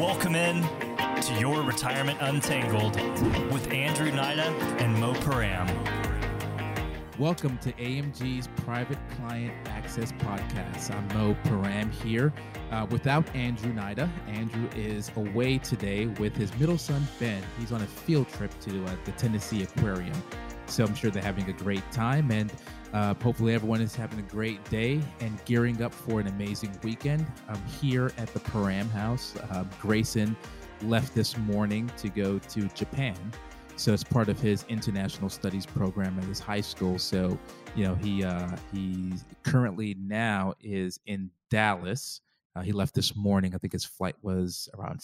Welcome in to your Retirement Untangled with Andrew Nida and Mo Param. Welcome to AMG's Private Client Access Podcast. I'm Mo Param here uh, without Andrew Nida. Andrew is away today with his middle son, Ben. He's on a field trip to uh, the Tennessee Aquarium. So I'm sure they're having a great time. And uh, hopefully, everyone is having a great day and gearing up for an amazing weekend. I'm here at the Param House. Uh, Grayson left this morning to go to Japan. So it's part of his international studies program at his high school. So, you know, he uh, he currently now is in Dallas. Uh, he left this morning. I think his flight was around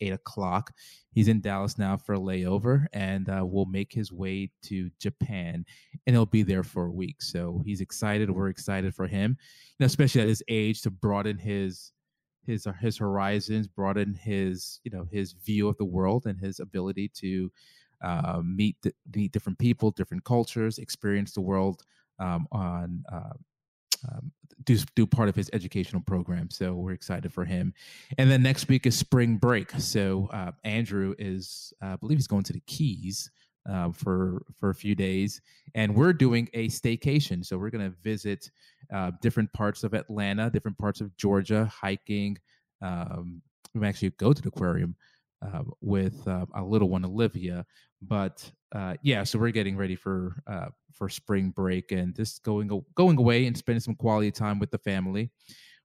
eight o'clock. He's in Dallas now for a layover and uh, will make his way to Japan and he'll be there for a week. So he's excited. We're excited for him, you know, especially at his age to broaden his his uh, his horizons, broaden his you know his view of the world and his ability to uh, meet meet different people, different cultures, experience the world um, on uh, um, do do part of his educational program. So we're excited for him. And then next week is spring break. So uh, Andrew is, uh, I believe, he's going to the Keys. Uh, for for a few days, and we're doing a staycation. So we're going to visit uh, different parts of Atlanta, different parts of Georgia, hiking. Um, we actually go to the aquarium uh, with uh, a little one, Olivia. But uh, yeah, so we're getting ready for uh, for spring break and just going going away and spending some quality time with the family.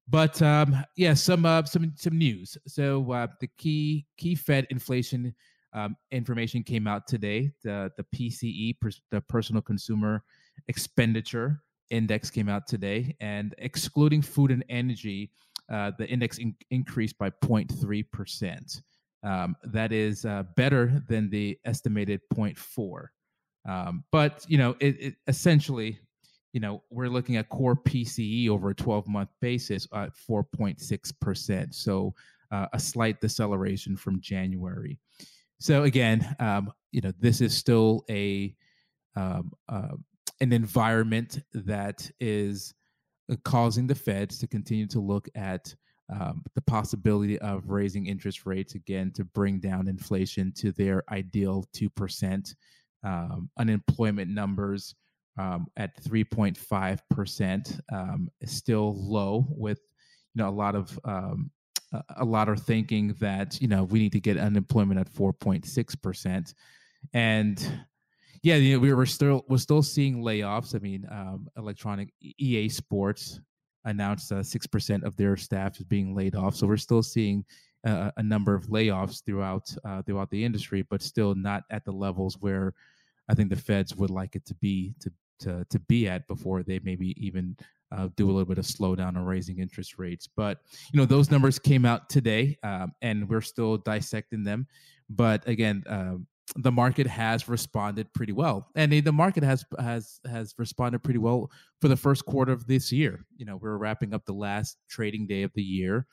But um, yeah, some uh, some some news. So uh, the key key Fed inflation um, information came out today. The the PCE, the Personal Consumer Expenditure Index, came out today, and excluding food and energy, the index in- increased by 0.3 percent. Um, that is uh, better than the estimated 0.4. Um, but you know, it, it, essentially, you know, we're looking at core PCE over a 12-month basis at 4.6 percent. So uh, a slight deceleration from January. So again, um, you know, this is still a uh, an environment that is uh, causing the Feds to continue to look at um, the possibility of raising interest rates again to bring down inflation to their ideal 2%. Um, unemployment numbers um, at 3.5% um, still low with you know a lot of um, a lot are thinking that you know we need to get unemployment at 4.6% and yeah you know, we were still we're still seeing layoffs i mean um, electronic ea sports announced uh, 6% of their staff is being laid off. So we're still seeing uh, a number of layoffs throughout uh, throughout the industry, but still not at the levels where I think the feds would like it to be to to, to be at before they maybe even uh, do a little bit of slowdown on raising interest rates. But you know those numbers came out today, um, and we're still dissecting them. But again, um, the market has responded pretty well, and the market has has has responded pretty well for the first quarter of this year. You know, we're wrapping up the last trading day of the year,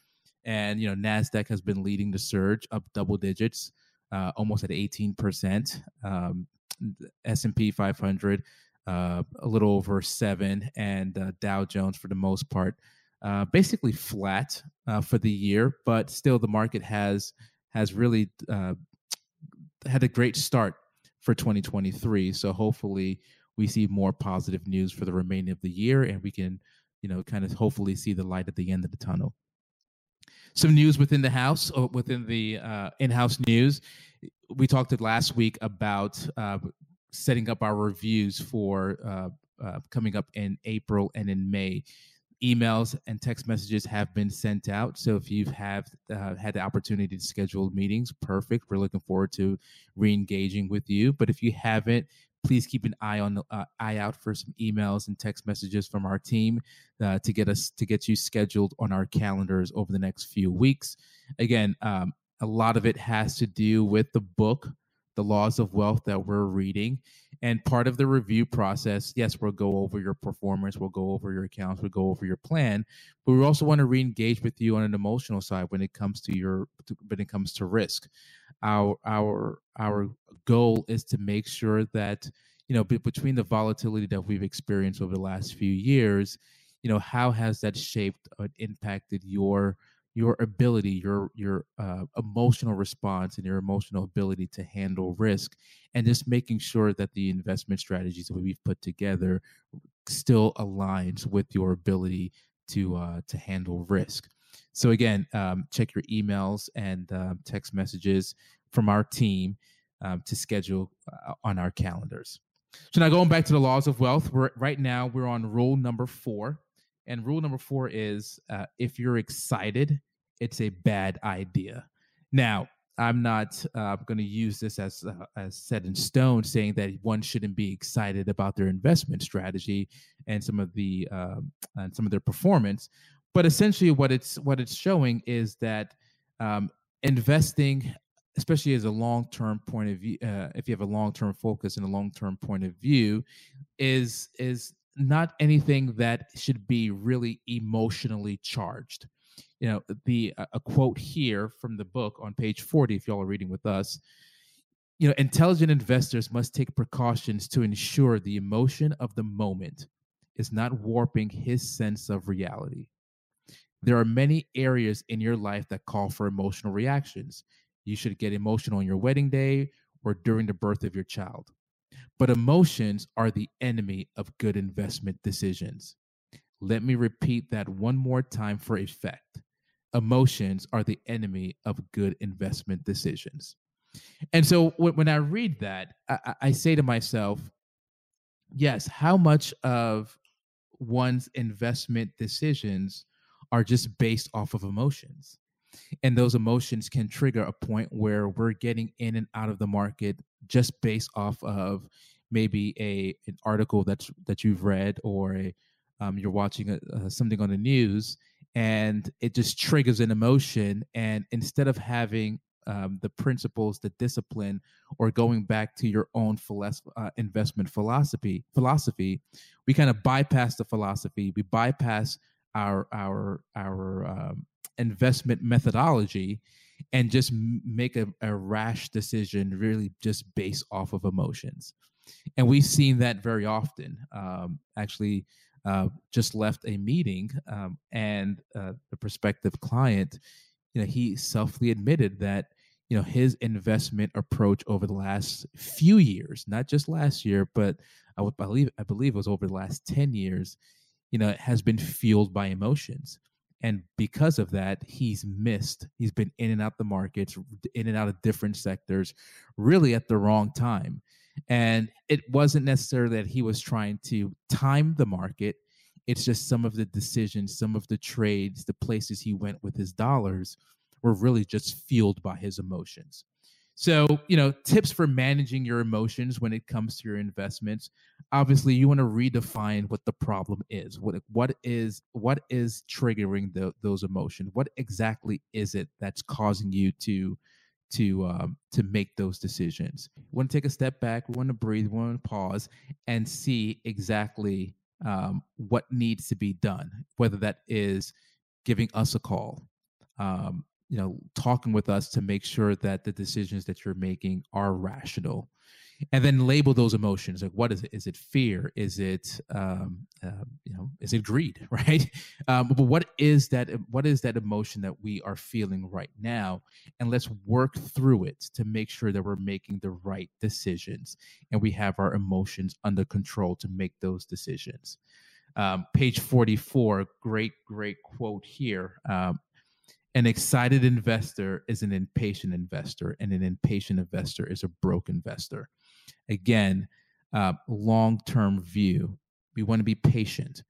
and you know, Nasdaq has been leading the surge up double digits, uh, almost at eighteen percent. Um, S and P 500 uh, a little over seven, and uh, Dow Jones for the most part uh, basically flat uh, for the year, but still the market has has really uh, had a great start for 2023. So hopefully we see more positive news for the remainder of the year and we can, you know, kind of hopefully see the light at the end of the tunnel. Some news within the house, or uh, within the uh, in-house news. We talked last week about uh, setting up our reviews for uh, uh, coming up in April and in May emails and text messages have been sent out. So if you have uh, had the opportunity to schedule meetings, perfect. We're looking forward to re-engaging with you. But if you haven't, please keep an eye on the uh, eye out for some emails and text messages from our team uh, to get us to get you scheduled on our calendars over the next few weeks. Again, um, a lot of it has to do with the book the laws of wealth that we're reading. And part of the review process, yes, we'll go over your performance, we'll go over your accounts, we'll go over your plan, but we also want to re-engage with you on an emotional side when it comes to your when it comes to risk. Our our our goal is to make sure that you know between the volatility that we've experienced over the last few years, you know how has that shaped or impacted your your ability, your your uh, emotional response, and your emotional ability to handle risk, and just making sure that the investment strategies that we've put together still aligns with your ability to uh, to handle risk. So again, um, check your emails and uh, text messages from our team um, to schedule uh, on our calendars. So now going back to the laws of wealth, we're right now we're on rule number four, and rule number four is uh, if you're excited, it's a bad idea. Now I'm not uh, going to use this as uh, as set in stone, saying that one shouldn't be excited about their investment strategy and some of the um, and some of their performance. But essentially, what it's what it's showing is that um, investing especially as a long-term point of view uh, if you have a long-term focus and a long-term point of view is is not anything that should be really emotionally charged you know the uh, a quote here from the book on page 40 if y'all are reading with us you know intelligent investors must take precautions to ensure the emotion of the moment is not warping his sense of reality there are many areas in your life that call for emotional reactions you should get emotional on your wedding day or during the birth of your child. But emotions are the enemy of good investment decisions. Let me repeat that one more time for effect. Emotions are the enemy of good investment decisions. And so when I read that, I, say to myself, yes, how much of one's investment decisions are just based off of emotions? and those emotions can trigger a point where we're getting in and out of the market just based off of maybe a an article that's that you've read or a um, you're watching a, uh, something on the news and it just triggers an emotion and instead of having um, the principles the discipline or going back to your own uh, investment philosophy philosophy we kind of bypass the philosophy we bypass our our our um, investment methodology and just make a, a rash decision really just based off of emotions. And we've seen that very often. Um, actually uh, just left a meeting um, and uh, the prospective client you know he selfly admitted that you know his investment approach over the last few years not just last year but i would believe i believe it was over the last 10 years you know has been fueled by emotions. And because of that he's missed he's been in and out the markets in and out of different sectors really at the wrong time and it wasn't necessarily that he was trying to time the market it's just some of the decisions some of the trades the places he went with his dollars were really just fueled by his emotions so, you know, tips for managing your emotions when it comes to your investments. Obviously, you want to redefine what the problem is. What what is what is triggering the, those emotions? What exactly is it that's causing you to to um, to make those decisions? We want to take a step back. We want to breathe. We want to pause and see exactly um, what needs to be done. Whether that is giving us a call, um, you know talking with us to make sure that the decisions that you're making are rational and then label those emotions like what is it? Is it fear? Is it um, uh, you know is it greed right? Um, but what is that what is that emotion that we are feeling right now? And let's work through it to make sure that we're making the right decisions and we have our emotions under control to make those decisions. Um, page 44 great great quote here. Um, an excited investor is an impatient investor, and an impatient investor is a broke investor. Again, uh, long term view. We want to be patient.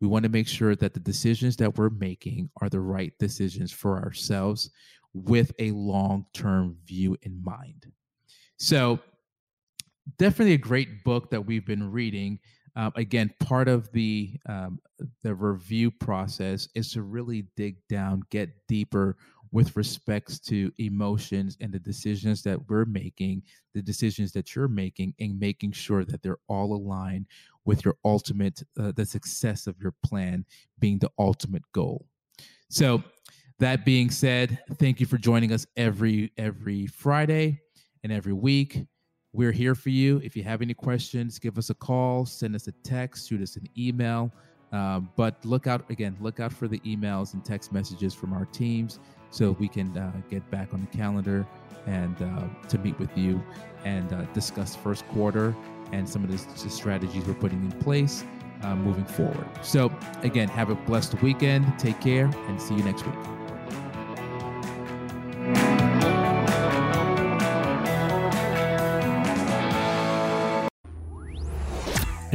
We want to make sure that the decisions that we're making are the right decisions for ourselves with a long term view in mind. So, definitely a great book that we've been reading. Um, again, part of the um, the review process is to really dig down, get deeper with respects to emotions and the decisions that we're making, the decisions that you're making, and making sure that they're all aligned with your ultimate, uh, the success of your plan being the ultimate goal. So, that being said, thank you for joining us every every Friday and every week. We're here for you. If you have any questions, give us a call, send us a text, shoot us an email. Um, but look out again, look out for the emails and text messages from our teams so we can uh, get back on the calendar and uh, to meet with you and uh, discuss first quarter and some of the strategies we're putting in place uh, moving forward. So, again, have a blessed weekend. Take care and see you next week.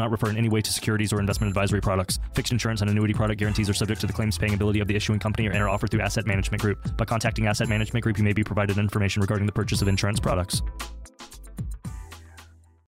not refer in any way to securities or investment advisory products. Fixed insurance and annuity product guarantees are subject to the claims paying ability of the issuing company or are offered through Asset Management Group. By contacting Asset Management Group, you may be provided information regarding the purchase of insurance products.